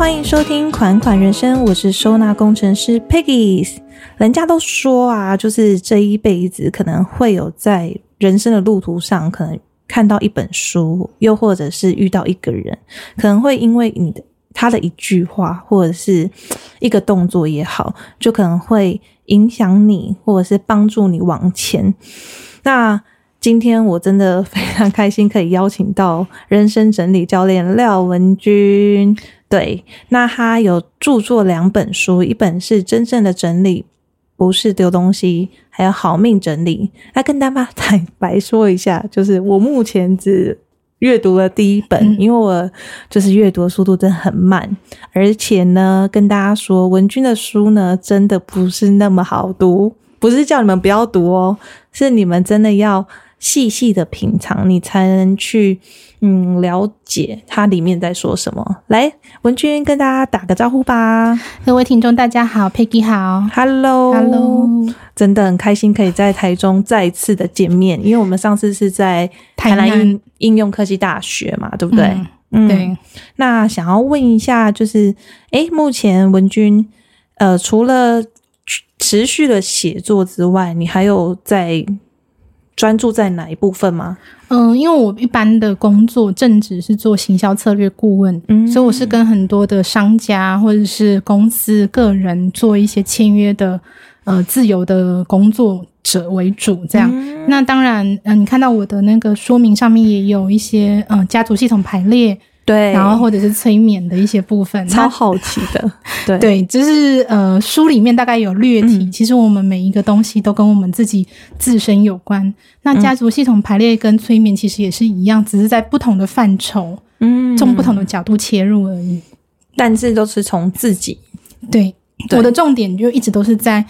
欢迎收听《款款人生》，我是收纳工程师 Peggy。人家都说啊，就是这一辈子可能会有在人生的路途上，可能看到一本书，又或者是遇到一个人，可能会因为你的他的一句话，或者是一个动作也好，就可能会影响你，或者是帮助你往前。那今天我真的非常开心，可以邀请到人生整理教练廖文君。对，那他有著作两本书，一本是真正的整理，不是丢东西，还有好命整理。那跟大家坦白说一下，就是我目前只阅读了第一本，因为我就是阅读的速度真的很慢，而且呢，跟大家说，文君的书呢，真的不是那么好读，不是叫你们不要读哦，是你们真的要。细细的品尝，你才能去嗯了解它里面在说什么。来，文君跟大家打个招呼吧。各位听众，大家好，Peggy 好，Hello，Hello，真的很开心可以在台中再次的见面，因为我们上次是在台南应应用科技大学嘛，对不对？嗯，对。那想要问一下，就是哎，目前文君呃，除了持续的写作之外，你还有在？专注在哪一部分吗？嗯，因为我一般的工作正职是做行销策略顾问，嗯，所以我是跟很多的商家或者是公司、个人做一些签约的，呃，自由的工作者为主。这样，那当然，嗯，你看到我的那个说明上面也有一些，嗯，家族系统排列。对，然后或者是催眠的一些部分，超好奇的。对对，就是呃，书里面大概有略提，其实我们每一个东西都跟我们自己自身有关。那家族系统排列跟催眠其实也是一样，只是在不同的范畴，嗯，从不同的角度切入而已。但是都是从自己。对，我的重点就一直都是在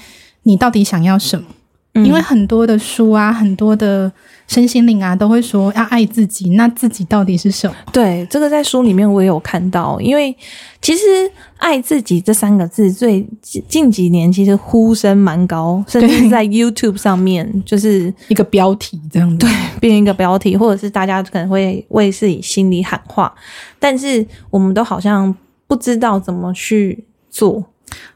你到底想要什么，因为很多的书啊，很多的。身心灵啊，都会说要爱自己，那自己到底是什么？对，这个在书里面我也有看到。因为其实“爱自己”这三个字，最近几年其实呼声蛮高，甚至在 YouTube 上面就是一个标题这样子对，变一个标题，或者是大家可能会为自己心里喊话，但是我们都好像不知道怎么去做。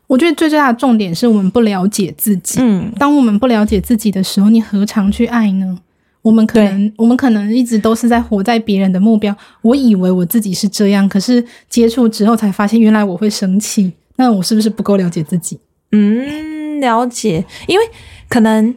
我觉得最最大的重点是我们不了解自己。嗯，当我们不了解自己的时候，你何尝去爱呢？我们可能，我们可能一直都是在活在别人的目标。我以为我自己是这样，可是接触之后才发现，原来我会生气。那我是不是不够了解自己？嗯，了解。因为可能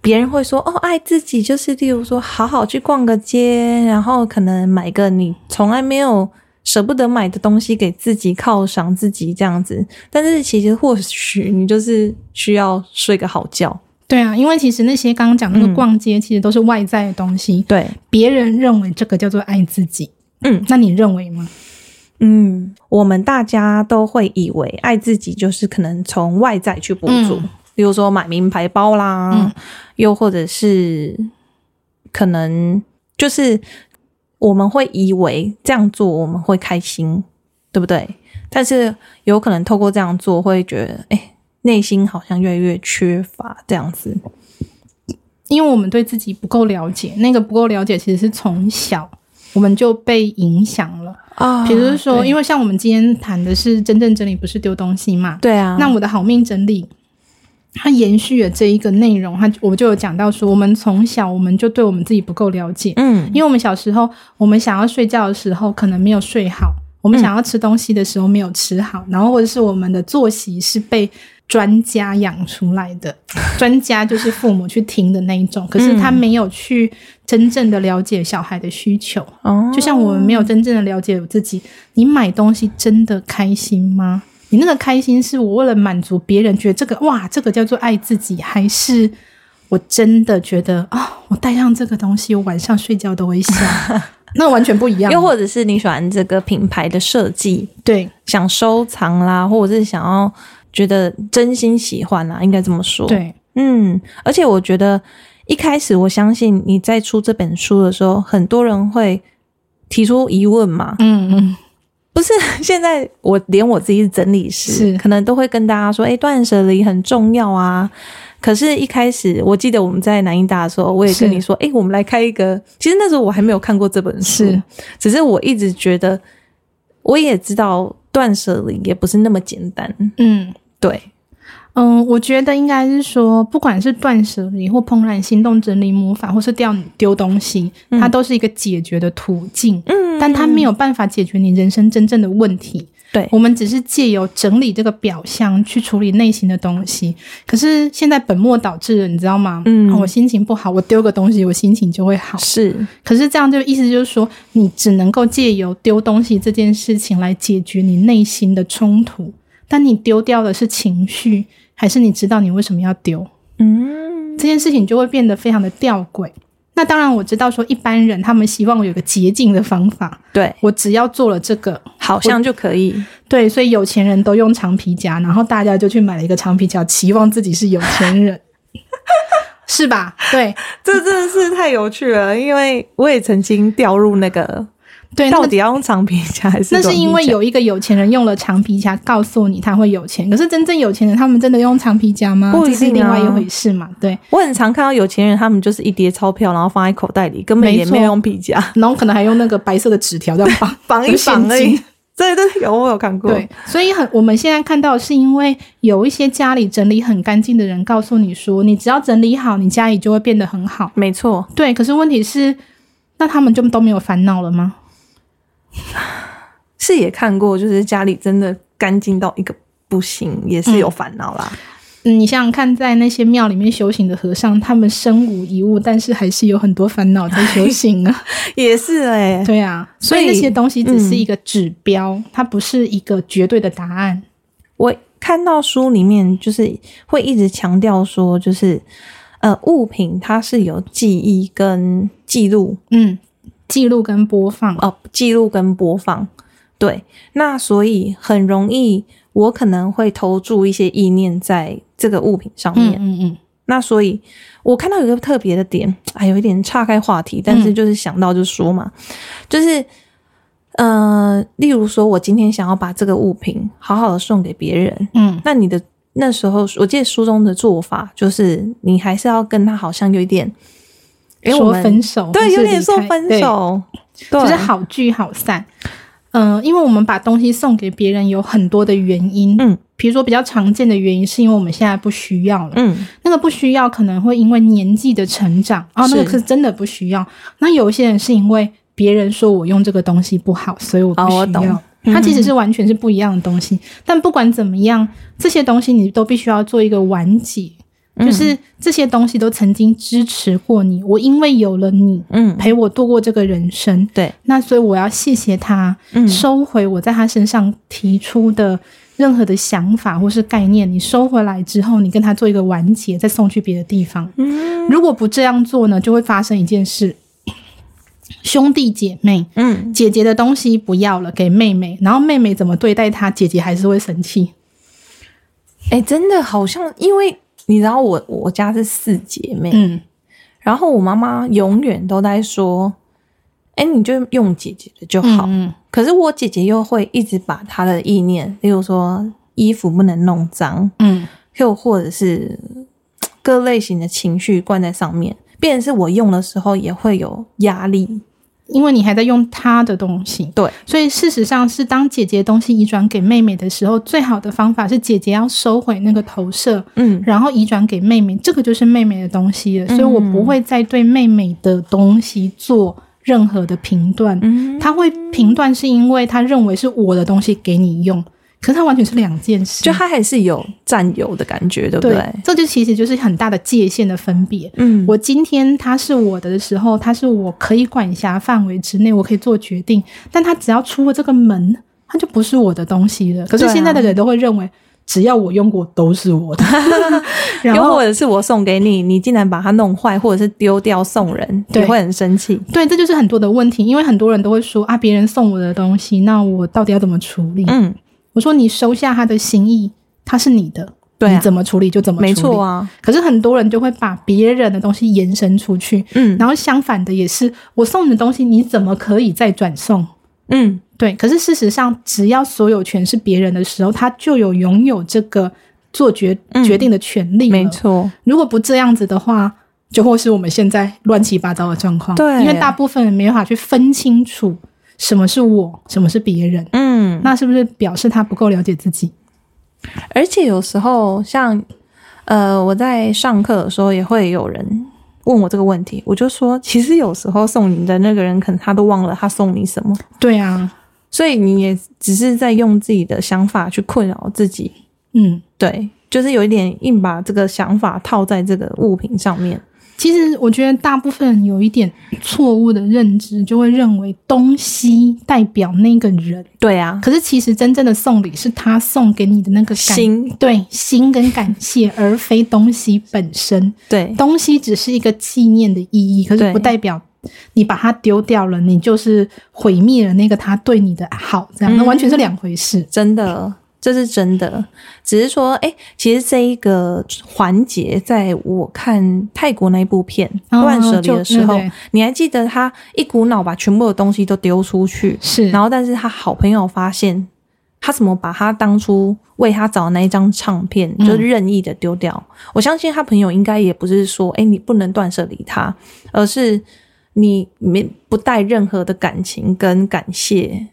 别人会说：“哦，爱自己就是，例如说，好好去逛个街，然后可能买个你从来没有舍不得买的东西给自己犒赏自己这样子。”但是其实或许你就是需要睡个好觉。对啊，因为其实那些刚刚讲那个逛街，其实都是外在的东西。对，别人认为这个叫做爱自己。嗯，那你认为吗？嗯，我们大家都会以为爱自己就是可能从外在去补足，比如说买名牌包啦，又或者是可能就是我们会以为这样做我们会开心，对不对？但是有可能透过这样做会觉得，哎。内心好像越来越缺乏这样子，因为我们对自己不够了解。那个不够了解，其实是从小我们就被影响了啊。比如说，因为像我们今天谈的是真正整理，不是丢东西嘛？对啊。那我的好命整理，它延续了这一个内容，它我就有讲到说，我们从小我们就对我们自己不够了解。嗯，因为我们小时候，我们想要睡觉的时候，可能没有睡好；我们想要吃东西的时候，没有吃好，然后或者是我们的作息是被。专家养出来的 专家就是父母去听的那一种，可是他没有去真正的了解小孩的需求。哦，就像我们没有真正的了解我自己，你买东西真的开心吗？你那个开心是我为了满足别人，觉得这个哇，这个叫做爱自己，还是我真的觉得啊，我戴上这个东西，我晚上睡觉都会笑，那完全不一样。又或者是你喜欢这个品牌的设计，对，想收藏啦，或者是想要。觉得真心喜欢啦，应该这么说。对，嗯，而且我觉得一开始，我相信你在出这本书的时候，很多人会提出疑问嘛。嗯嗯，不是，现在我连我自己是整理师，可能都会跟大家说，哎，断舍离很重要啊。可是，一开始我记得我们在南音大的时候，我也跟你说，哎，我们来开一个。其实那时候我还没有看过这本书，只是我一直觉得，我也知道。断舍离也不是那么简单。嗯，对。嗯，我觉得应该是说，不管是断舍离或怦然心动整理魔法，或是掉丢东西，它都是一个解决的途径。嗯，但它没有办法解决你人生真正的问题。对，我们只是借由整理这个表象去处理内心的东西。可是现在本末倒置了，你知道吗？嗯，我心情不好，我丢个东西，我心情就会好。是，可是这样就意思就是说，你只能够借由丢东西这件事情来解决你内心的冲突，但你丢掉的是情绪。还是你知道你为什么要丢？嗯，这件事情就会变得非常的吊诡。那当然，我知道说一般人他们希望有个捷径的方法。对我只要做了这个，好像就可以。对，所以有钱人都用长皮夹，然后大家就去买了一个长皮夹，期望自己是有钱人，是吧？对，这真的是太有趣了，因为我也曾经掉入那个。对，到底要用长皮夹还是？那是因为有一个有钱人用了长皮夹，告诉你他会有钱。可是真正有钱人，他们真的用长皮夹吗？不是另外一回事嘛。对，我很常看到有钱人，他们就是一叠钞票，然后放在口袋里，根本也没有用皮夹，然后可能还用那个白色的纸条这样绑 绑一绑而已。对对，有我有看过。对，所以很我们现在看到是因为有一些家里整理很干净的人，告诉你说，你只要整理好，你家里就会变得很好。没错，对。可是问题是，那他们就都没有烦恼了吗？是也看过，就是家里真的干净到一个不行，也是有烦恼啦。嗯，你想想看，在那些庙里面修行的和尚，他们身无一物，但是还是有很多烦恼在修行啊。也是哎，对啊，所以那些东西只是一个指标，它不是一个绝对的答案。我看到书里面就是会一直强调说，就是呃，物品它是有记忆跟记录，嗯。记录跟播放。哦，记录跟播放，对，那所以很容易，我可能会投注一些意念在这个物品上面，嗯嗯，那所以我看到有一个特别的点，哎，有一点岔开话题，但是就是想到就说嘛，就是呃，例如说我今天想要把这个物品好好的送给别人，嗯，那你的那时候，我记得书中的做法就是，你还是要跟他好像有一点。说分手，对，有点说分手，就是好聚好散。嗯，因为我们把东西送给别人有很多的原因，嗯，比如说比较常见的原因是因为我们现在不需要了，嗯，那个不需要可能会因为年纪的成长，哦，那个是真的不需要。那有一些人是因为别人说我用这个东西不好，所以我不需要。它其实是完全是不一样的东西。但不管怎么样，这些东西你都必须要做一个完结。就是这些东西都曾经支持过你，我因为有了你，嗯，陪我度过这个人生，对，那所以我要谢谢他，收回我在他身上提出的任何的想法或是概念，你收回来之后，你跟他做一个完结，再送去别的地方。嗯，如果不这样做呢，就会发生一件事：兄弟姐妹，嗯，姐姐的东西不要了，给妹妹，然后妹妹怎么对待她，姐姐还是会生气。哎，真的好像因为。你知道我我家是四姐妹，嗯，然后我妈妈永远都在说，哎，你就用姐姐的就好，嗯，可是我姐姐又会一直把她的意念，例如说衣服不能弄脏，嗯，又或者是各类型的情绪灌在上面，变成是我用的时候也会有压力。因为你还在用他的东西，对，所以事实上是当姐姐东西移转给妹妹的时候，最好的方法是姐姐要收回那个投射，嗯，然后移转给妹妹，这个就是妹妹的东西了。所以我不会再对妹妹的东西做任何的评断，他会评断是因为他认为是我的东西给你用。可是它完全是两件事，就它还是有占有的感觉，对不对？这就其实就是很大的界限的分别。嗯，我今天它是我的的时候，它是我可以管辖范围之内，我可以做决定。但它只要出了这个门，它就不是我的东西了。可是现在的人都会认为，只要我用过都是我的。然后或者是我送给你，你竟然把它弄坏，或者是丢掉送人，你会很生气。对，这就是很多的问题，因为很多人都会说啊，别人送我的东西，那我到底要怎么处理？嗯。我说你收下他的心意，他是你的，对，你怎么处理就怎么处理，没错啊。可是很多人就会把别人的东西延伸出去，嗯，然后相反的也是，我送你的东西，你怎么可以再转送？嗯，对。可是事实上，只要所有权是别人的时候，他就有拥有这个做决决定的权利。没错，如果不这样子的话，就会是我们现在乱七八糟的状况。对，因为大部分人没办法去分清楚什么是我，什么是别人。嗯。嗯，那是不是表示他不够了解自己？而且有时候，像呃，我在上课的时候，也会有人问我这个问题，我就说，其实有时候送你的那个人，可能他都忘了他送你什么。对啊，所以你也只是在用自己的想法去困扰自己。嗯，对，就是有一点硬把这个想法套在这个物品上面。其实我觉得大部分有一点错误的认知，就会认为东西代表那个人。对啊，可是其实真正的送礼是他送给你的那个心，对心跟感谢，而非东西本身。对，东西只是一个纪念的意义，可是不代表你把它丢掉了，你就是毁灭了那个他对你的好，这样那完全是两回事，真的。这是真的，只是说，哎，其实这一个环节，在我看泰国那一部片《断舍离》的时候，你还记得他一股脑把全部的东西都丢出去，是，然后但是他好朋友发现，他怎么把他当初为他找的那一张唱片就任意的丢掉？我相信他朋友应该也不是说，哎，你不能断舍离他，而是你没不带任何的感情跟感谢。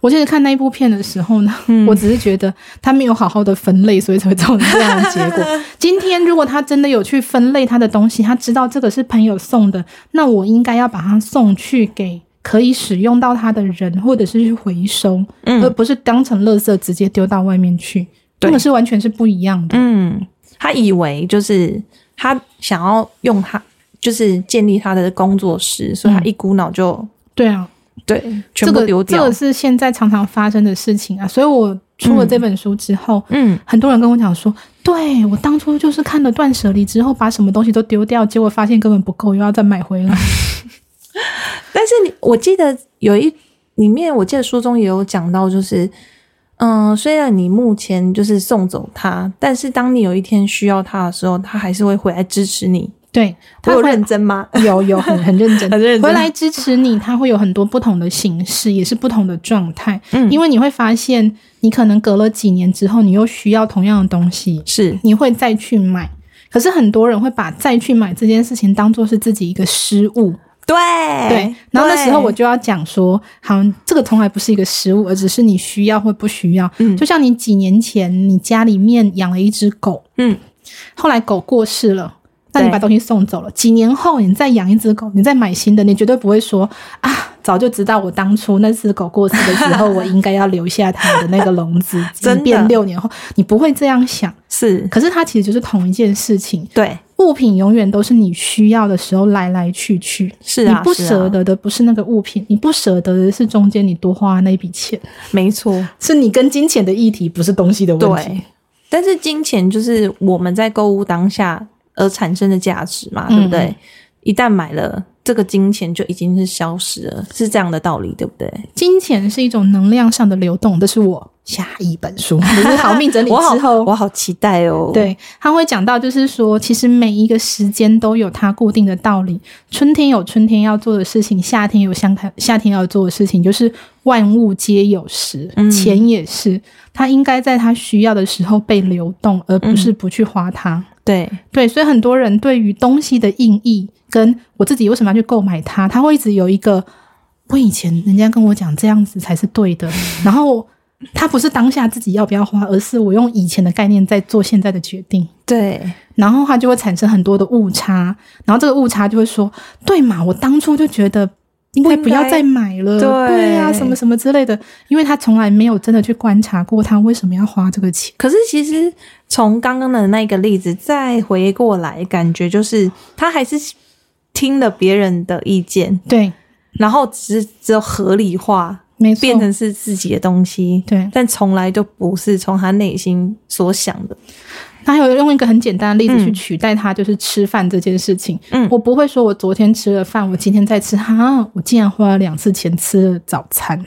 我记得看那一部片的时候呢，我只是觉得他没有好好的分类，所以才会造成这样的结果。今天如果他真的有去分类他的东西，他知道这个是朋友送的，那我应该要把它送去给可以使用到它的人，或者是去回收，而不是当成垃圾直接丢到外面去。那个是完全是不一样的。嗯，他以为就是他想要用他，就是建立他的工作室，所以他一股脑就对啊。对，全部丢掉。这个是现在常常发生的事情啊，所以我出了这本书之后，嗯，很多人跟我讲说，对我当初就是看了断舍离之后，把什么东西都丢掉，结果发现根本不够，又要再买回来。但是你，我记得有一里面，我记得书中也有讲到，就是，嗯，虽然你目前就是送走他，但是当你有一天需要他的时候，他还是会回来支持你。对，他有认真吗？有有很很认真，很认真。回来支持你，他会有很多不同的形式，也是不同的状态。嗯，因为你会发现，你可能隔了几年之后，你又需要同样的东西，是你会再去买。可是很多人会把再去买这件事情当做是自己一个失误。对对，然后那时候我就要讲说，好，这个从来不是一个失误，而只是你需要或不需要。嗯，就像你几年前你家里面养了一只狗，嗯，后来狗过世了。那你把东西送走了，几年后你再养一只狗，你再买新的，你绝对不会说啊，早就知道我当初那只狗过世的时候，我应该要留下它的那个笼子。真变六年后，你不会这样想。是，可是它其实就是同一件事情。对，物品永远都是你需要的时候来来去去。是啊，你不舍得的不是那个物品，你不舍得的是中间你多花那笔钱。没错，是你跟金钱的议题，不是东西的问题。但是金钱就是我们在购物当下。而产生的价值嘛，对不对？一旦买了，这个金钱就已经是消失了，是这样的道理，对不对？金钱是一种能量上的流动，这是我下一本书《好命整理》之后，我好期待哦。对，他会讲到，就是说，其实每一个时间都有它固定的道理。春天有春天要做的事情，夏天有夏夏天要做的事情，就是万物皆有时，钱也是，它应该在它需要的时候被流动，而不是不去花它。对对，所以很多人对于东西的意义，跟我自己为什么要去购买它，他会一直有一个，我以前人家跟我讲这样子才是对的，然后他不是当下自己要不要花，而是我用以前的概念在做现在的决定。对，然后他就会产生很多的误差，然后这个误差就会说，对嘛，我当初就觉得。应该不要再买了，对呀，什么什么之类的，因为他从来没有真的去观察过他为什么要花这个钱。可是其实从刚刚的那个例子再回过来，感觉就是他还是听了别人的意见，对，然后只是只有合理化，没错，变成是自己的东西，对，但从来都不是从他内心所想的。他有用一个很简单的例子去取代他，就是吃饭这件事情。嗯，我不会说我昨天吃了饭，我今天再吃。哈，我竟然花了两次钱吃了早餐，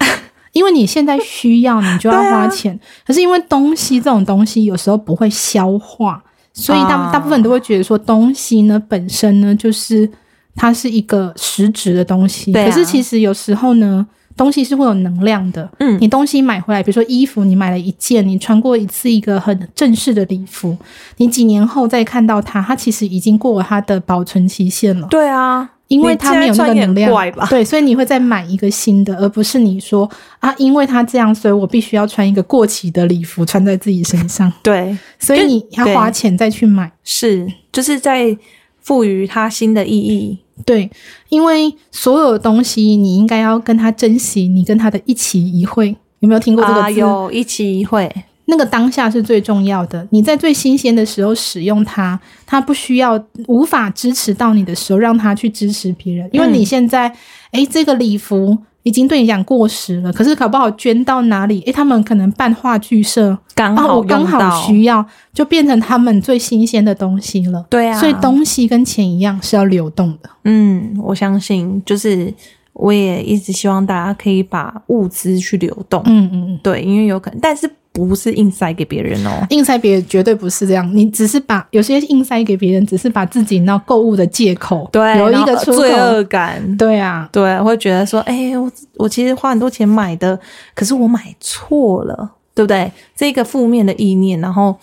因为你现在需要，你就要花钱。可是因为东西这种东西有时候不会消化，所以大大部分都会觉得说东西呢本身呢就是它是一个实质的东西。可是其实有时候呢。东西是会有能量的，嗯，你东西买回来，比如说衣服，你买了一件，你穿过一次一个很正式的礼服，你几年后再看到它，它其实已经过了它的保存期限了。对啊，因为它没有那个能量，对，所以你会再买一个新的，而不是你说啊，因为它这样，所以我必须要穿一个过期的礼服穿在自己身上。对，所以你要花钱再去买，是，就是在赋予它新的意义。对，因为所有的东西你应该要跟他珍惜，你跟他的一期一会，有没有听过这个字？有一期一会。那个当下是最重要的，你在最新鲜的时候使用它，它不需要无法支持到你的时候，让它去支持别人。因为你现在，哎，这个礼服已经对你讲过时了，可是搞不好捐到哪里，哎，他们可能办话剧社刚好刚好需要，就变成他们最新鲜的东西了。对啊，所以东西跟钱一样是要流动的。嗯，我相信，就是我也一直希望大家可以把物资去流动。嗯嗯嗯，对，因为有可能，但是。不是硬塞给别人哦，硬塞别人绝对不是这样。你只是把有些硬塞给别人，只是把自己那购物的借口，对，有一个罪恶感。对啊，对，会觉得说，哎，我我其实花很多钱买的，可是我买错了，对不对？这个负面的意念，然后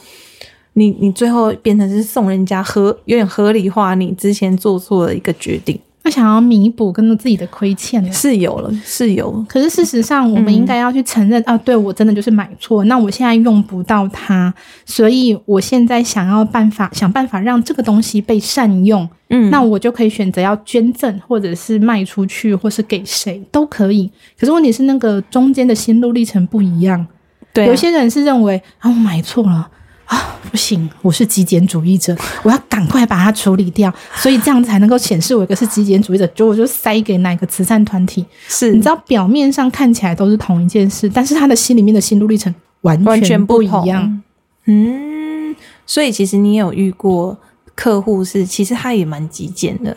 你你最后变成是送人家合，有点合理化你之前做错的一个决定。他想要弥补跟自己的亏欠是有了，是有。可是事实上，我们应该要去承认啊，对我真的就是买错，那我现在用不到它，所以我现在想要办法想办法让这个东西被善用。嗯，那我就可以选择要捐赠，或者是卖出去，或是给谁都可以。可是问题是，那个中间的心路历程不一样。对，有些人是认为啊，我买错了。啊，不行！我是极简主义者，我要赶快把它处理掉，所以这样才能够显示我一个是极简主义者。就我就塞给哪个慈善团体？是你知道表面上看起来都是同一件事，但是他的心里面的心路历程完全不一样。嗯，所以其实你有遇过客户是，其实他也蛮极简的。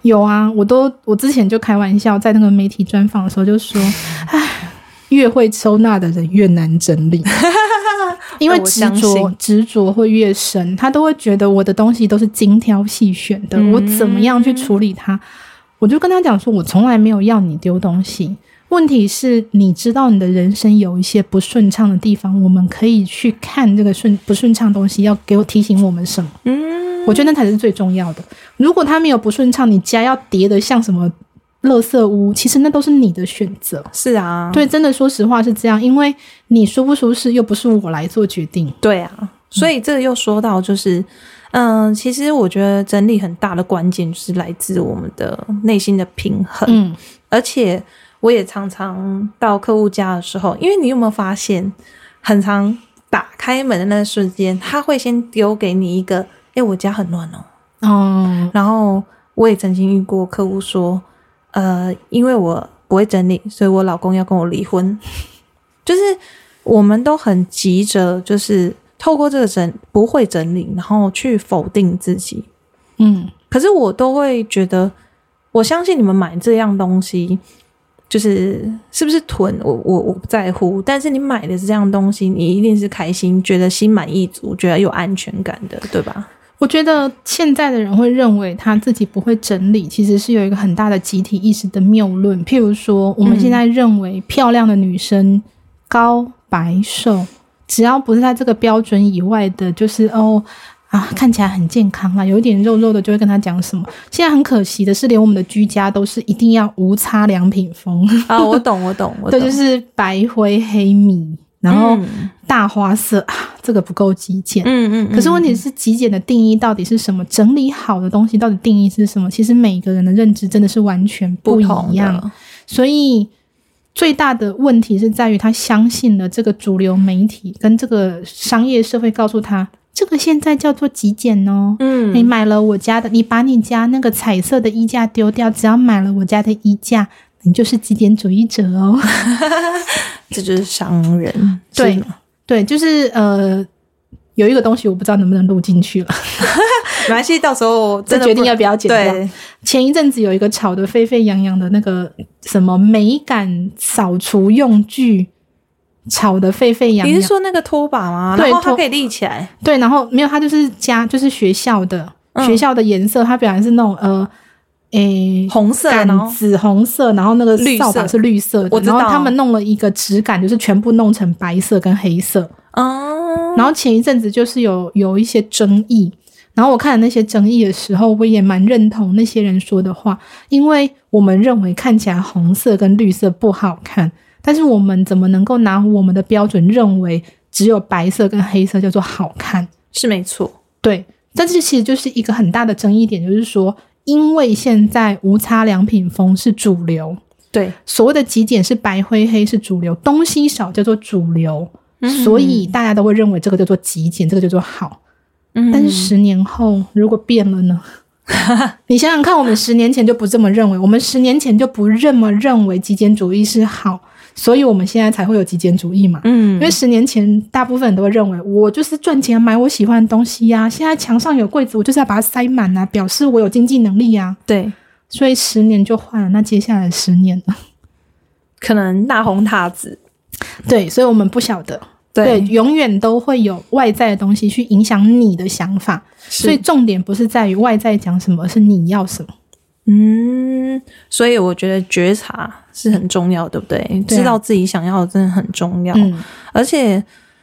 有啊，我都我之前就开玩笑，在那个媒体专访的时候就说，唉，越会收纳的人越难整理。因为执着执着会越深，他都会觉得我的东西都是精挑细选的，我怎么样去处理它？我就跟他讲说，我从来没有要你丢东西。问题是，你知道你的人生有一些不顺畅的地方，我们可以去看这个顺不顺畅东西，要给我提醒我们什么？嗯，我觉得那才是最重要的。如果他没有不顺畅，你家要叠的像什么？垃圾屋，其实那都是你的选择。是啊，对，真的，说实话是这样，因为你舒不舒适又不是我来做决定。对啊，所以这个又说到，就是，嗯，其实我觉得整理很大的关键就是来自我们的内心的平衡。嗯，而且我也常常到客户家的时候，因为你有没有发现，很常打开门的那瞬间，他会先丢给你一个，哎，我家很乱哦。哦，然后我也曾经遇过客户说。呃，因为我不会整理，所以我老公要跟我离婚。就是我们都很急着，就是透过这个整不会整理，然后去否定自己。嗯，可是我都会觉得，我相信你们买这样东西，就是是不是囤，我我我不在乎。但是你买的是这样东西，你一定是开心，觉得心满意足，觉得有安全感的，对吧？我觉得现在的人会认为他自己不会整理，其实是有一个很大的集体意识的谬论。譬如说，我们现在认为漂亮的女生高白瘦，只要不是在这个标准以外的，就是哦啊，看起来很健康啊，有一点肉肉的，就会跟他讲什么。现在很可惜的是，连我们的居家都是一定要无差良品风啊！我懂，我懂，我 懂，对，就是白灰黑米。然后大花色啊，这个不够极简。嗯嗯。可是问题是，极简的定义到底是什么？整理好的东西到底定义是什么？其实每个人的认知真的是完全不一样。所以最大的问题是在于他相信了这个主流媒体跟这个商业社会告诉他，这个现在叫做极简哦。嗯。你买了我家的，你把你家那个彩色的衣架丢掉，只要买了我家的衣架。你就是极简主义者哦，这就是商人。对对，就是呃，有一个东西我不知道能不能录进去了，没关系，到时候再决定要不要剪掉。前一阵子有一个炒得沸沸扬扬的那个什么美感扫除用具，炒得沸沸扬扬。你是说那个拖把吗？对，它可以立起来。对，然后没有，它就是家，就是学校的学校的颜色，它表来是那种呃。诶，红色，紫红色，然后那个扫把是绿色的，然后他们弄了一个质感，就是全部弄成白色跟黑色。哦，然后前一阵子就是有有一些争议，然后我看了那些争议的时候，我也蛮认同那些人说的话，因为我们认为看起来红色跟绿色不好看，但是我们怎么能够拿我们的标准认为只有白色跟黑色叫做好看？是没错，对。但是其实就是一个很大的争议点，就是说，因为现在无差良品风是主流，对，所谓的极简是白灰黑是主流，东西少叫做主流，所以大家都会认为这个叫做极简，这个叫做好。但是十年后如果变了呢？你想想看，我们十年前就不这么认为，我们十年前就不这么认为极简主义是好，所以我们现在才会有极简主义嘛。嗯，因为十年前大部分人都会认为，我就是赚钱买我喜欢的东西呀。现在墙上有柜子，我就是要把它塞满啊，表示我有经济能力呀。对，所以十年就换了，那接下来十年呢？可能大红大紫。对，所以我们不晓得。对，永远都会有外在的东西去影响你的想法，所以重点不是在于外在讲什么，是你要什么。嗯，所以我觉得觉察是很重要，对不对？知道自己想要的真的很重要。嗯，而且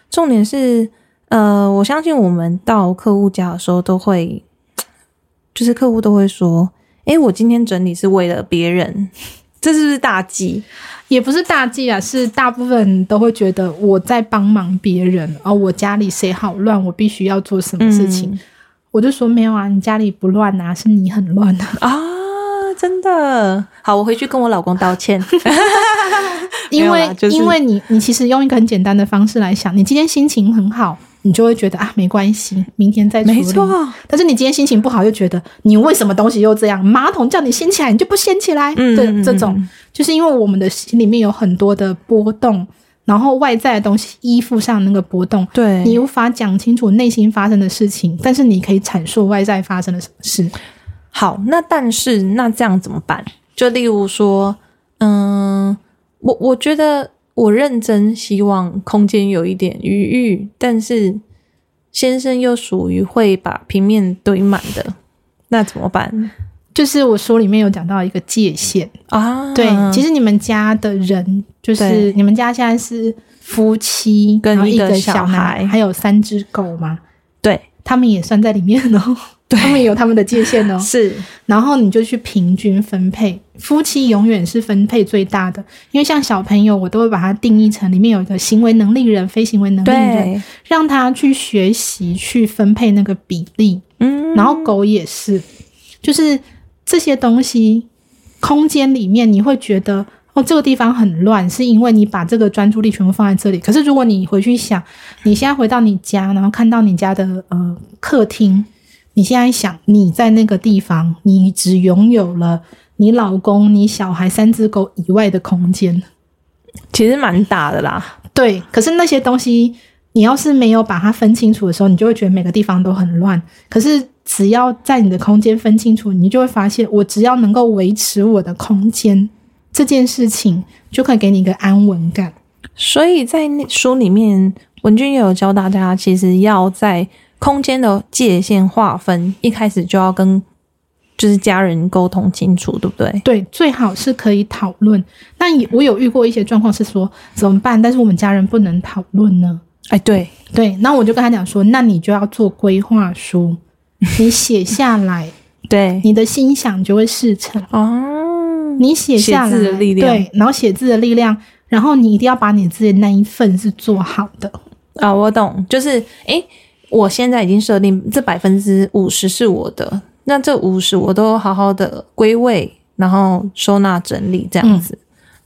重点是，呃，我相信我们到客户家的时候，都会，就是客户都会说：“哎，我今天整理是为了别人。”这是不是大忌？也不是大忌啊，是大部分人都会觉得我在帮忙别人，而我家里谁好乱，我必须要做什么事情。我就说没有啊，你家里不乱啊，是你很乱啊！真的好，我回去跟我老公道歉。因为因为你你其实用一个很简单的方式来想，你今天心情很好。你就会觉得啊，没关系，明天再处理。没错，但是你今天心情不好，又觉得你为什么东西又这样？马桶叫你掀起来，你就不掀起来。嗯，这这种就是因为我们的心里面有很多的波动，然后外在的东西依附上那个波动，对你无法讲清楚内心发生的事情，但是你可以阐述外在发生了什么事。好，那但是那这样怎么办？就例如说，嗯，我我觉得。我认真希望空间有一点余裕，但是先生又属于会把平面堆满的，那怎么办？就是我书里面有讲到一个界限啊，对，其实你们家的人，就是你们家现在是夫妻跟一个小孩，还有三只狗吗？对，他们也算在里面哦。他们有他们的界限哦，是，然后你就去平均分配。夫妻永远是分配最大的，因为像小朋友，我都会把它定义成里面有一个行为能力人、非行为能力人，让他去学习去分配那个比例。嗯，然后狗也是，就是这些东西，空间里面你会觉得哦，这个地方很乱，是因为你把这个专注力全部放在这里。可是如果你回去想，你现在回到你家，然后看到你家的呃客厅。你现在想，你在那个地方，你只拥有了你老公、你小孩、三只狗以外的空间，其实蛮大的啦。对，可是那些东西，你要是没有把它分清楚的时候，你就会觉得每个地方都很乱。可是只要在你的空间分清楚，你就会发现，我只要能够维持我的空间这件事情，就可以给你一个安稳感。所以在那书里面，文君也有教大家，其实要在。空间的界限划分，一开始就要跟就是家人沟通清楚，对不对？对，最好是可以讨论。那我有遇过一些状况是说怎么办？但是我们家人不能讨论呢？哎，对对，那我就跟他讲说，那你就要做规划书，你写下来，对，你的心想就会事成哦。你写下来，对，然后写字的力量，然后你一定要把你自己那一份是做好的啊。我懂，就是哎。我现在已经设定这百分之五十是我的，那这五十我都好好的归位，然后收纳整理这样子。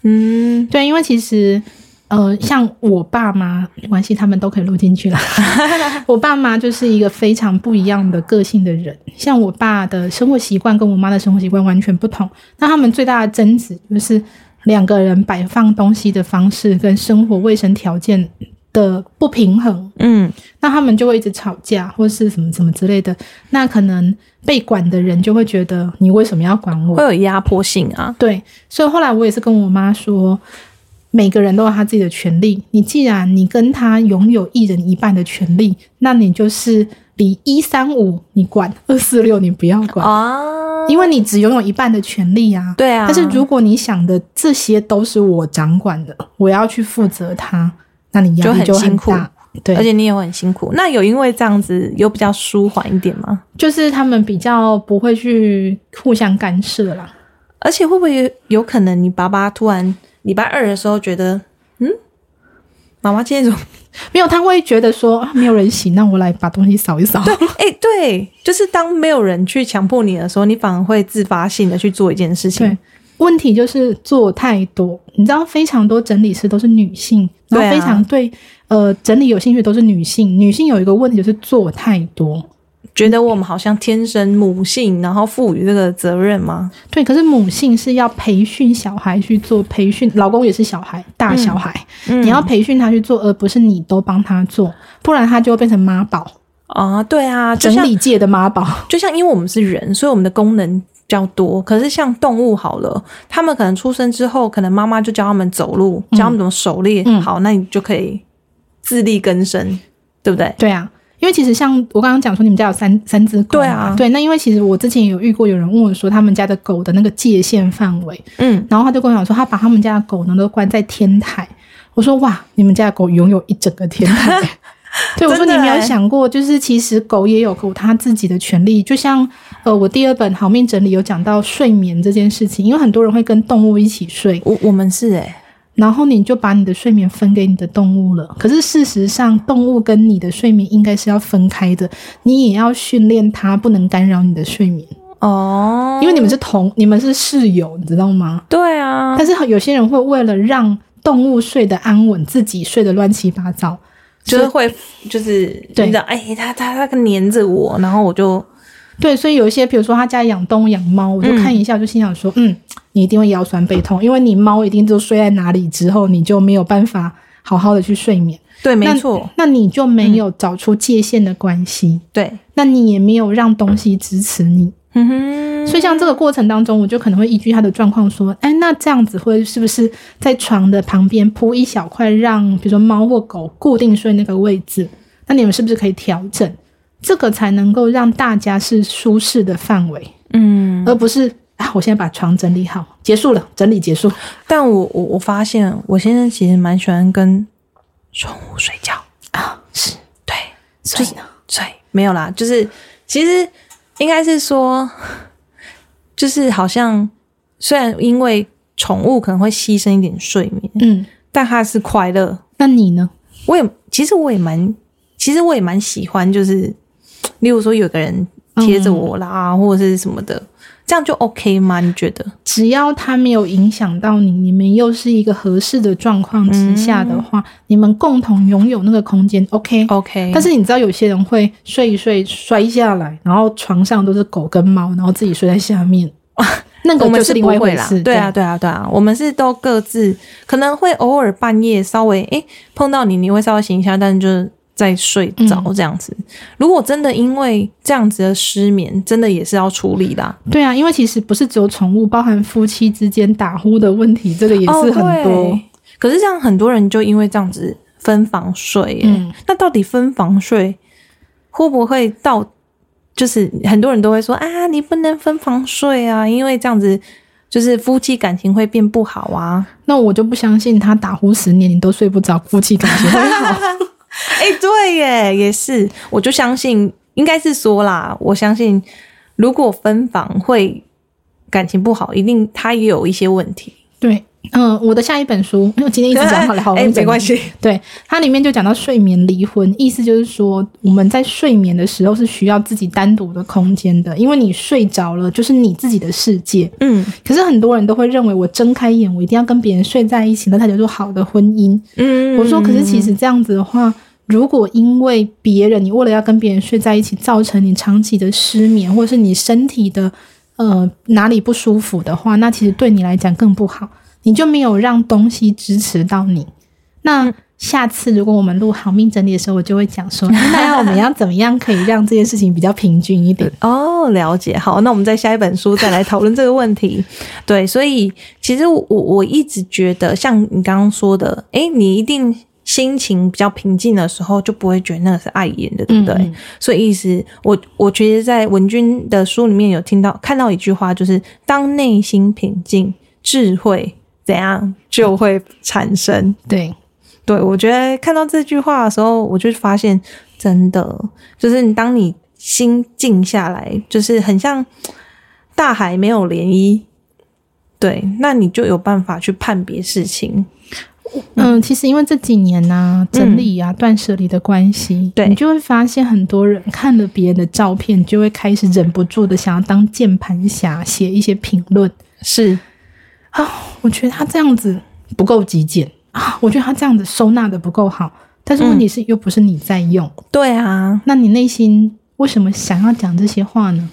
嗯，对，因为其实呃，像我爸妈没关系，他们都可以录进去了。我爸妈就是一个非常不一样的个性的人，像我爸的生活习惯跟我妈的生活习惯完全不同。那他们最大的争执就是两个人摆放东西的方式跟生活卫生条件。的不平衡，嗯，那他们就会一直吵架，或是什么什么之类的。那可能被管的人就会觉得你为什么要管我？会有压迫性啊。对，所以后来我也是跟我妈说，每个人都有他自己的权利。你既然你跟他拥有一人一半的权利，那你就是离一三五你管，二四六你不要管啊，因为你只拥有一半的权利啊。对啊。但是如果你想的这些都是我掌管的，我要去负责他。那你压力就很大，对，而且你也会很辛苦。那有因为这样子有比较舒缓一点吗？就是他们比较不会去互相干涉啦。而且会不会有可能你爸爸突然礼拜二的时候觉得，嗯，妈妈今天怎么 没有？他会觉得说啊没有人洗，那我来把东西扫一扫。对，哎，对，就是当没有人去强迫你的时候，你反而会自发性的去做一件事情。对。问题就是做太多，你知道，非常多整理师都是女性，然后非常对呃整理有兴趣都是女性。女性有一个问题就是做太多，觉得我们好像天生母性，然后赋予这个责任吗？对，可是母性是要培训小孩去做，培训老公也是小孩，大小孩，你要培训他去做，而不是你都帮他做，不然他就会变成妈宝啊。对啊，整理界的妈宝，就像因为我们是人，所以我们的功能。较多，可是像动物好了，他们可能出生之后，可能妈妈就教他们走路，教他们怎么狩猎。好，那你就可以自力更生，对不对？对啊，因为其实像我刚刚讲说，你们家有三三只狗，对啊，对。那因为其实我之前有遇过有人问我说，他们家的狗的那个界限范围，嗯，然后他就跟我讲说，他把他们家的狗呢都关在天台。我说哇，你们家的狗拥有一整个天台。对，我说你没有想过，就是其实狗也有狗它自己的权利，就像呃，我第二本好命整理有讲到睡眠这件事情，因为很多人会跟动物一起睡，我我们是诶。然后你就把你的睡眠分给你的动物了，可是事实上动物跟你的睡眠应该是要分开的，你也要训练它不能干扰你的睡眠哦，因为你们是同你们是室友，你知道吗？对啊，但是有些人会为了让动物睡得安稳，自己睡得乱七八糟。就是会，就是对的，哎，他他他黏着我，然后我就对，所以有一些，比如说他家养动物养猫，我就看一下，就心想说，嗯，你一定会腰酸背痛，因为你猫一定就睡在哪里之后，你就没有办法好好的去睡眠。对，没错，那你就没有找出界限的关系。对，那你也没有让东西支持你。嗯哼，所以像这个过程当中，我就可能会依据他的状况说，哎，那这样子会是不是在床的旁边铺一小块，让比如说猫或狗固定睡那个位置？那你们是不是可以调整这个，才能够让大家是舒适的范围？嗯，而不是啊，我现在把床整理好，结束了，整理结束。但我我我发现，我现在其实蛮喜欢跟宠物睡觉啊，是对，所以呢，所以没有啦，就是其实。应该是说，就是好像虽然因为宠物可能会牺牲一点睡眠，嗯，但它是快乐。那你呢？我也其实我也蛮，其实我也蛮喜欢，就是 例如说有个人贴着我啦，或者是什么的。这样就 OK 吗？你觉得？只要它没有影响到你，你们又是一个合适的状况之下的话，你们共同拥有那个空间，OK，OK。但是你知道有些人会睡一睡摔下来，然后床上都是狗跟猫，然后自己睡在下面，那个我们是另外一回事。对啊，对啊，对啊，我们是都各自可能会偶尔半夜稍微诶碰到你，你会稍微醒一下，但是就是。在睡着这样子，如果真的因为这样子的失眠，真的也是要处理的。对啊，因为其实不是只有宠物，包含夫妻之间打呼的问题，这个也是很多。可是这样很多人就因为这样子分房睡，嗯，那到底分房睡会不会到？就是很多人都会说啊，你不能分房睡啊，因为这样子就是夫妻感情会变不好啊。那我就不相信他打呼十年你都睡不着，夫妻感情会好。哎，对耶，也是，我就相信，应该是说啦，我相信，如果分房会感情不好，一定他也有一些问题。对，嗯，我的下一本书，因为今天一直讲好了，好，哎，没关系。对，它里面就讲到睡眠离婚，意思就是说，我们在睡眠的时候是需要自己单独的空间的，因为你睡着了就是你自己的世界。嗯，可是很多人都会认为，我睁开眼，我一定要跟别人睡在一起，那才叫做好的婚姻。嗯，我说，可是其实这样子的话。如果因为别人，你为了要跟别人睡在一起，造成你长期的失眠，或者是你身体的呃哪里不舒服的话，那其实对你来讲更不好。你就没有让东西支持到你。那下次如果我们录好命整理的时候，我就会讲说，那我们要怎么样可以让这件事情比较平均一点？哦，了解。好，那我们在下一本书再来讨论这个问题。对，所以其实我我一直觉得，像你刚刚说的，诶，你一定。心情比较平静的时候，就不会觉得那个是碍眼的，对不对？所以意思，我我觉得在文君的书里面有听到看到一句话，就是当内心平静，智慧怎样就会产生。对，对，我觉得看到这句话的时候，我就发现真的就是你当你心静下来，就是很像大海没有涟漪，对，那你就有办法去判别事情。嗯，其实因为这几年呢，整理啊、断舍离的关系，对你就会发现很多人看了别人的照片，就会开始忍不住的想要当键盘侠，写一些评论。是啊，我觉得他这样子不够极简啊，我觉得他这样子收纳的不够好。但是问题是，又不是你在用，对啊，那你内心为什么想要讲这些话呢？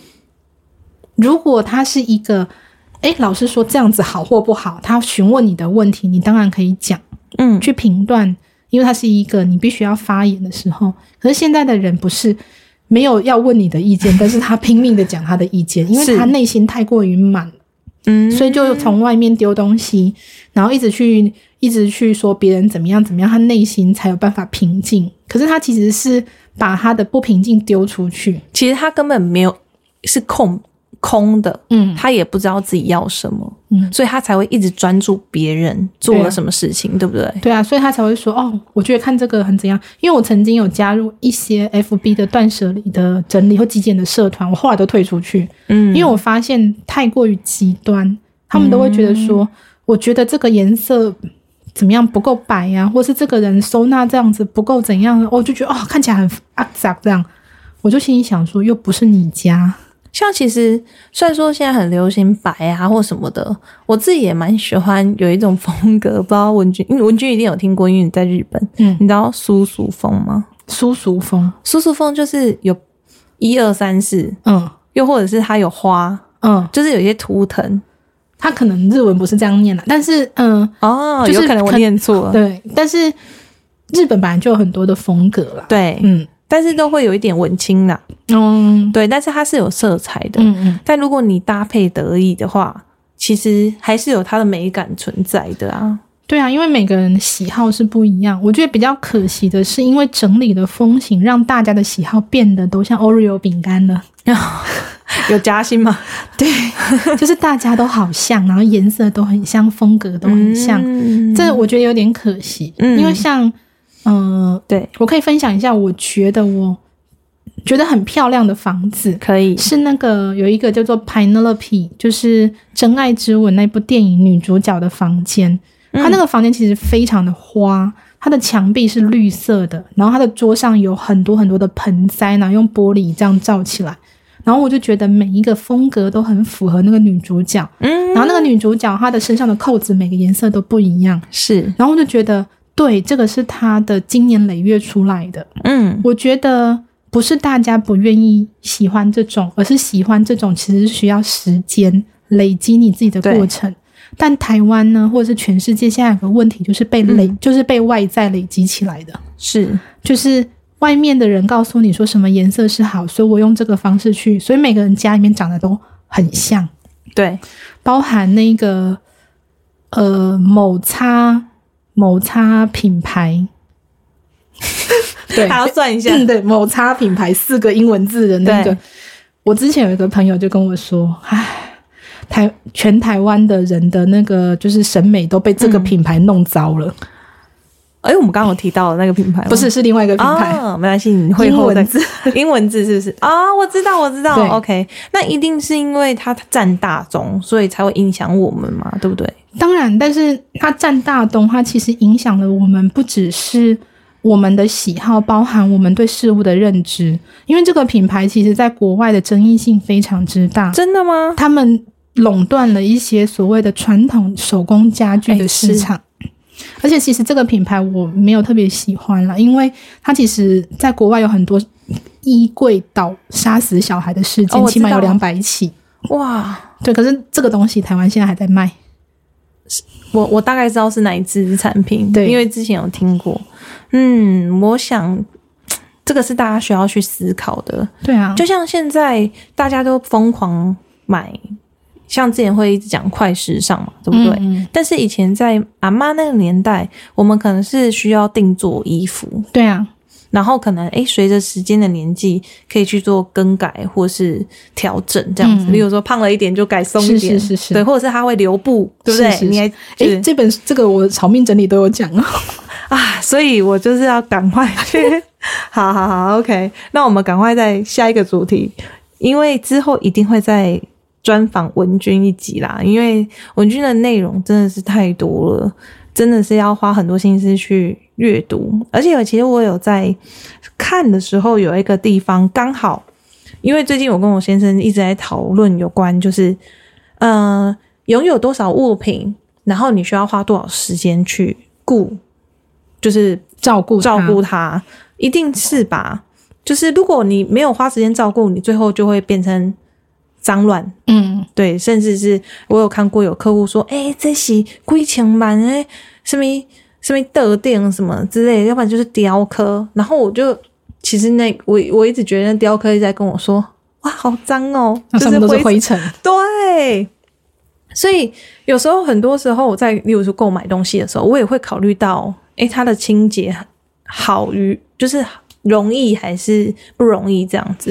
如果他是一个，哎，老师说这样子好或不好，他询问你的问题，你当然可以讲。嗯，去评断，因为他是一个你必须要发言的时候。可是现在的人不是没有要问你的意见，但是他拼命的讲他的意见，因为他内心太过于满，嗯，所以就从外面丢东西，然后一直去一直去说别人怎么样怎么样，他内心才有办法平静。可是他其实是把他的不平静丢出去，其实他根本没有是空。空的，嗯，他也不知道自己要什么，嗯，所以他才会一直专注别人做了什么事情，对不对？对啊，所以他才会说，哦，我觉得看这个很怎样，因为我曾经有加入一些 FB 的断舍离的整理或极简的社团，我后来都退出去，嗯，因为我发现太过于极端，他们都会觉得说，我觉得这个颜色怎么样不够白呀，或是这个人收纳这样子不够怎样，我就觉得哦，看起来很阿杂这样，我就心里想说，又不是你家。像其实虽然说现在很流行白啊或什么的，我自己也蛮喜欢有一种风格，不知道文君，因为文君一定有听过，因为你在日本，嗯，你知道苏苏风吗？苏苏风，苏苏风就是有一二三四，嗯，又或者是它有花，嗯，就是有一些图腾，它可能日文不是这样念的，但是嗯，哦，有可能我念错了，对，但是日本本来就有很多的风格啦，对，嗯。但是都会有一点文青啦，嗯，对，但是它是有色彩的，嗯嗯。但如果你搭配得意的话，其实还是有它的美感存在的啊。对啊，因为每个人的喜好是不一样。我觉得比较可惜的是，因为整理的风行，让大家的喜好变得都像 Oreo 饼干了。有夹心吗？对，就是大家都好像，然后颜色都很像，风格都很像，这我觉得有点可惜。嗯，因为像。嗯，对，我可以分享一下，我觉得我觉得很漂亮的房子，可以是那个有一个叫做《Penelope》，就是《真爱之吻》那部电影女主角的房间。她那个房间其实非常的花，它的墙壁是绿色的，然后它的桌上有很多很多的盆栽，呢用玻璃这样罩起来。然后我就觉得每一个风格都很符合那个女主角。嗯，然后那个女主角她的身上的扣子每个颜色都不一样，是。然后我就觉得。对，这个是他的经年累月出来的。嗯，我觉得不是大家不愿意喜欢这种，而是喜欢这种其实需要时间累积你自己的过程。但台湾呢，或者是全世界，现在有个问题就是被累，就是被外在累积起来的。是，就是外面的人告诉你说什么颜色是好，所以我用这个方式去，所以每个人家里面长得都很像。对，包含那个呃某擦。某擦品牌，对，还要算一下。对，某擦品牌四个英文字的那个，我之前有一个朋友就跟我说：“唉，台全台湾的人的那个就是审美都被这个品牌弄糟了。”哎，我们刚刚有提到的那个品牌，不是是另外一个品牌，没关系，你会英文字，英文字是不是啊？我知道，我知道。OK，那一定是因为它占大宗，所以才会影响我们嘛，对不对？当然，但是它占大宗，它其实影响了我们，不只是我们的喜好，包含我们对事物的认知。因为这个品牌其实在国外的争议性非常之大，真的吗？他们垄断了一些所谓的传统手工家具的市场。而且其实这个品牌我没有特别喜欢了，因为它其实在国外有很多衣柜倒杀死小孩的事件，起码有两百起。哇，对，可是这个东西台湾现在还在卖。我我大概知道是哪一支产品，对，因为之前有听过。嗯，我想这个是大家需要去思考的。对啊，就像现在大家都疯狂买。像之前会一直讲快时尚嘛，对不对？但是以前在阿妈那个年代，我们可能是需要定做衣服，对啊。然后可能诶，随着时间的年纪，可以去做更改或是调整这样子。比如说胖了一点就改松一点，是是是，对，或者是它会留布，对不对？你还诶，这本这个我草命整理都有讲啊。啊，所以我就是要赶快去。好好好，OK，那我们赶快在下一个主题，因为之后一定会在专访文君一集啦。因为文君的内容真的是太多了，真的是要花很多心思去阅读。而且其实我有在看的时候，有一个地方刚好，因为最近我跟我先生一直在讨论有关，就是呃，拥有多少物品，然后你需要花多少时间去顾，就是照顾照顾它。一定是吧，就是如果你没有花时间照顾，你最后就会变成脏乱。嗯，对，甚至是我有看过有客户说，哎，这是龟墙板哎，什么什么特定什么之类，要不然就是雕刻。然后我就其实那我我一直觉得雕刻一直在跟我说，哇，好脏哦，就是灰尘。对，所以有时候很多时候我在例如说购买东西的时候，我也会考虑到，哎，它的清洁好于。就是容易还是不容易这样子？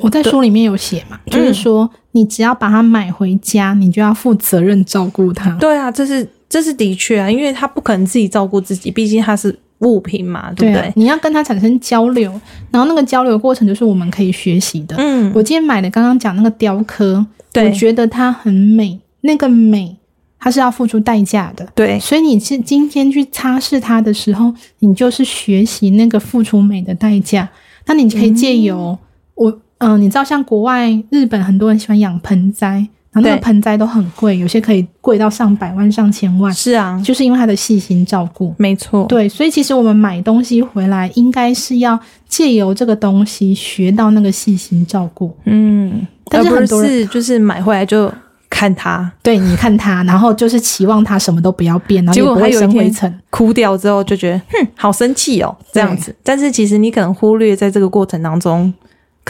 我在书里面有写嘛，就是说你只要把它买回家，你就要负责任照顾它。对啊，这是这是的确啊，因为它不可能自己照顾自己，毕竟它是物品嘛，对不对？你要跟他产生交流，然后那个交流过程就是我们可以学习的。嗯，我今天买的刚刚讲那个雕刻，我觉得它很美，那个美。它是要付出代价的，对，所以你是今天去擦拭它的时候，你就是学习那个付出美的代价。那你可以借由我，嗯，你知道像国外日本很多人喜欢养盆栽，然后那个盆栽都很贵，有些可以贵到上百万、上千万。是啊，就是因为它的细心照顾。没错，对，所以其实我们买东西回来，应该是要借由这个东西学到那个细心照顾。嗯，但是很多人就是买回来就。看它，对你看它，然后就是期望它什么都不要变，然后结果他有一天哭掉之后，就觉得哼，好生气哦，这样子。但是其实你可能忽略在这个过程当中，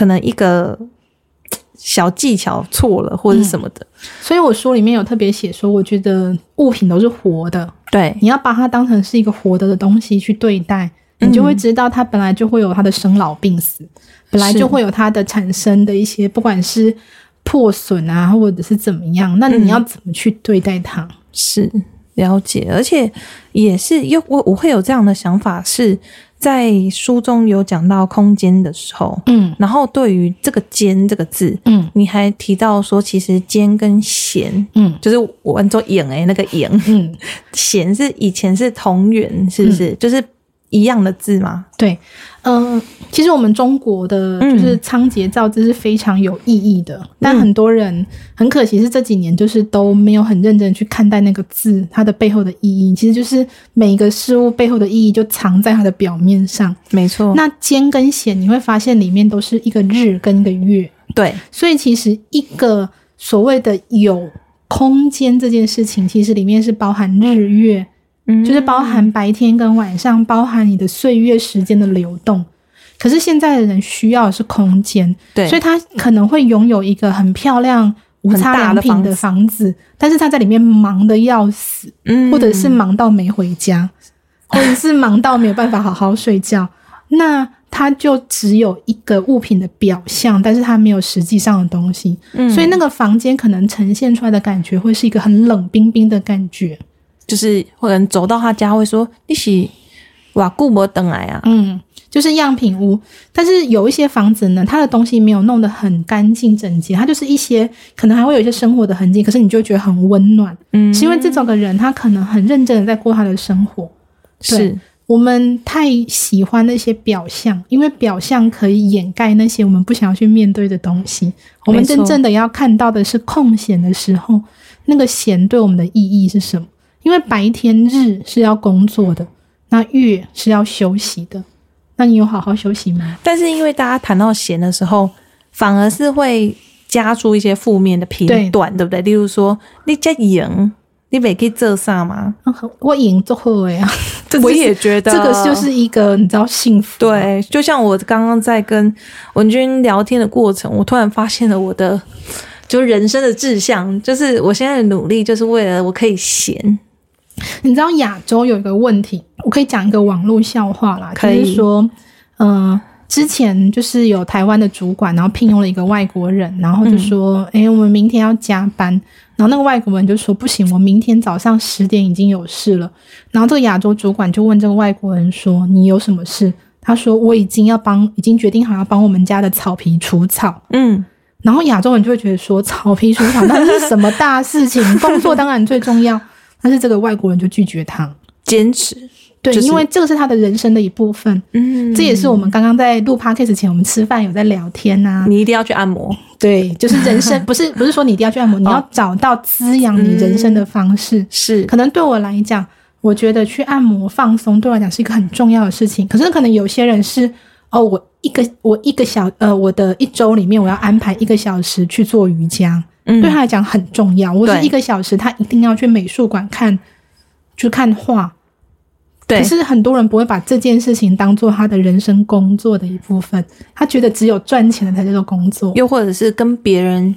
可能一个小技巧错了或者什么的。所以我书里面有特别写说，我觉得物品都是活的，对，你要把它当成是一个活的的东西去对待，你就会知道它本来就会有它的生老病死，本来就会有它的产生的一些，不管是。破损啊，或者是怎么样？那你要怎么去对待它？是了解，而且也是，又我我会有这样的想法，是在书中有讲到空间的时候，嗯，然后对于这个“间”这个字，嗯，你还提到说，其实“间”跟“弦”，嗯，就是我按做“影”哎，那个“影”，嗯，“ 弦”是以前是同源，是不是？就是一样的字吗？对。嗯，其实我们中国的就是仓颉造字是非常有意义的，但很多人很可惜是这几年就是都没有很认真去看待那个字它的背后的意义。其实就是每一个事物背后的意义就藏在它的表面上。没错，那尖跟险你会发现里面都是一个日跟一个月。对，所以其实一个所谓的有空间这件事情，其实里面是包含日月。就是包含白天跟晚上，包含你的岁月时间的流动。可是现在的人需要的是空间，对，所以他可能会拥有一个很漂亮、无差良品的房子，但是他在里面忙的要死，或者是忙到没回家，或者是忙到没有办法好好睡觉。那他就只有一个物品的表象，但是他没有实际上的东西，所以那个房间可能呈现出来的感觉会是一个很冷冰冰的感觉。就是或者走到他家会说你是哇顾摩等来啊，嗯，就是样品屋。但是有一些房子呢，它的东西没有弄得很干净整洁，它就是一些可能还会有一些生活的痕迹，可是你就觉得很温暖，嗯，是因为这种的人他可能很认真的在过他的生活。是我们太喜欢那些表象，因为表象可以掩盖那些我们不想要去面对的东西。我们真正的要看到的是空闲的时候，那个闲对我们的意义是什么？因为白天日是要工作的，那月是要休息的，那你有好好休息吗？但是因为大家谈到闲的时候，反而是会加出一些负面的评断，对不对？例如说，你在赢，你没可以做啥吗？我赢做好呀，我也觉得这个就是一个你知道幸福。对，就像我刚刚在跟文君聊天的过程，我突然发现了我的就人生的志向，就是我现在的努力，就是为了我可以闲。你知道亚洲有一个问题，我可以讲一个网络笑话啦，就是说，嗯，之前就是有台湾的主管，然后聘用了一个外国人，然后就说：“哎，我们明天要加班。”然后那个外国人就说：“不行，我明天早上十点已经有事了。”然后这个亚洲主管就问这个外国人说：“你有什么事？”他说：“我已经要帮，已经决定好要帮我们家的草皮除草。”嗯，然后亚洲人就会觉得说：“草皮除草那是什么大事情？工作当然最重要。”但是这个外国人就拒绝他，坚持。对，因为这个是他的人生的一部分。嗯，这也是我们刚刚在录 podcast 前，我们吃饭有在聊天呐。你一定要去按摩。对，就是人生，不是不是说你一定要去按摩，你要找到滋养你人生的方式。是，可能对我来讲，我觉得去按摩放松，对我来讲是一个很重要的事情。可是可能有些人是，哦，我一个我一个小呃，我的一周里面我要安排一个小时去做瑜伽，对他来讲很重要。我是一个小时，他一定要去美术馆看，去看画。可是很多人不会把这件事情当做他的人生工作的一部分，他觉得只有赚钱的才叫做工作，又或者是跟别人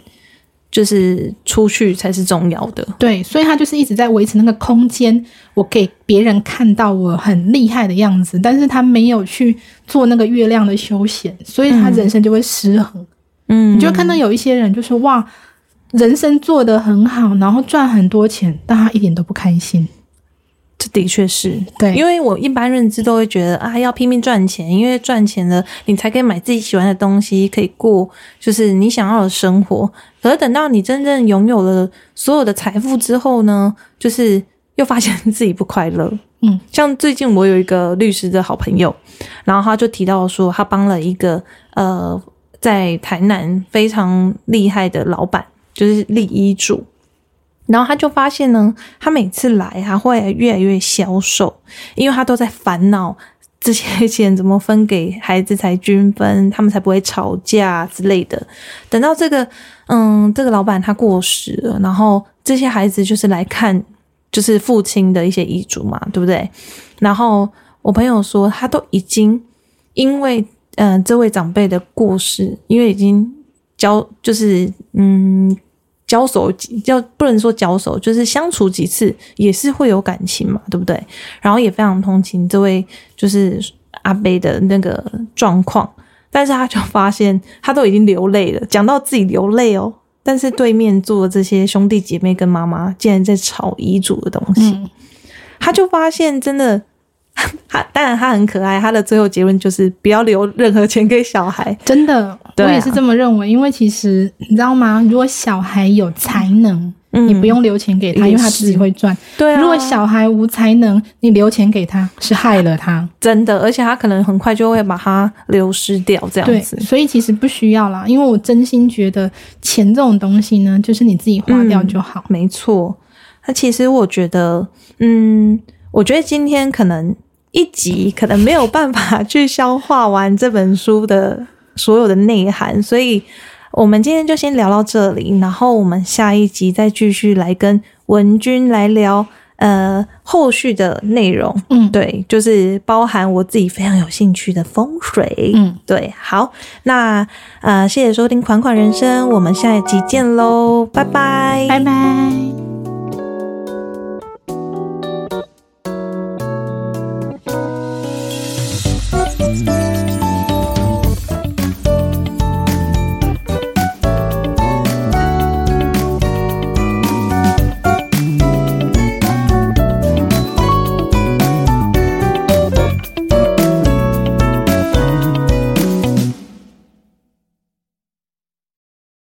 就是出去才是重要的。对，所以他就是一直在维持那个空间，我给别人看到我很厉害的样子，但是他没有去做那个月亮的休闲，所以他人生就会失衡。嗯，你就看到有一些人就是哇，人生做得很好，然后赚很多钱，但他一点都不开心。这的确是对，因为我一般认知都会觉得啊，要拼命赚钱，因为赚钱了，你才可以买自己喜欢的东西，可以过就是你想要的生活。可是等到你真正拥有了所有的财富之后呢，就是又发现自己不快乐。嗯，像最近我有一个律师的好朋友，然后他就提到说，他帮了一个呃，在台南非常厉害的老板，就是立遗嘱。然后他就发现呢，他每次来他会越来越消瘦，因为他都在烦恼这些钱怎么分给孩子才均分，他们才不会吵架之类的。等到这个，嗯，这个老板他过世了，然后这些孩子就是来看，就是父亲的一些遗嘱嘛，对不对？然后我朋友说，他都已经因为，嗯，这位长辈的过世，因为已经交，就是嗯。交手叫不能说交手，就是相处几次也是会有感情嘛，对不对？然后也非常同情这位就是阿贝的那个状况，但是他就发现他都已经流泪了，讲到自己流泪哦，但是对面坐的这些兄弟姐妹跟妈妈竟然在吵遗嘱的东西，他就发现真的。他当然他很可爱，他的最后结论就是不要留任何钱给小孩。真的，我也是这么认为。因为其实你知道吗？如果小孩有才能，你不用留钱给他，因为他自己会赚。对啊。如果小孩无才能，你留钱给他是害了他。真的，而且他可能很快就会把他流失掉，这样子。所以其实不需要啦，因为我真心觉得钱这种东西呢，就是你自己花掉就好。没错。那其实我觉得，嗯，我觉得今天可能。一集可能没有办法去消化完这本书的所有的内涵，所以我们今天就先聊到这里，然后我们下一集再继续来跟文君来聊呃后续的内容。嗯，对，就是包含我自己非常有兴趣的风水。嗯，对，好，那呃谢谢收听款款人生，我们下一集见喽，拜拜，拜拜。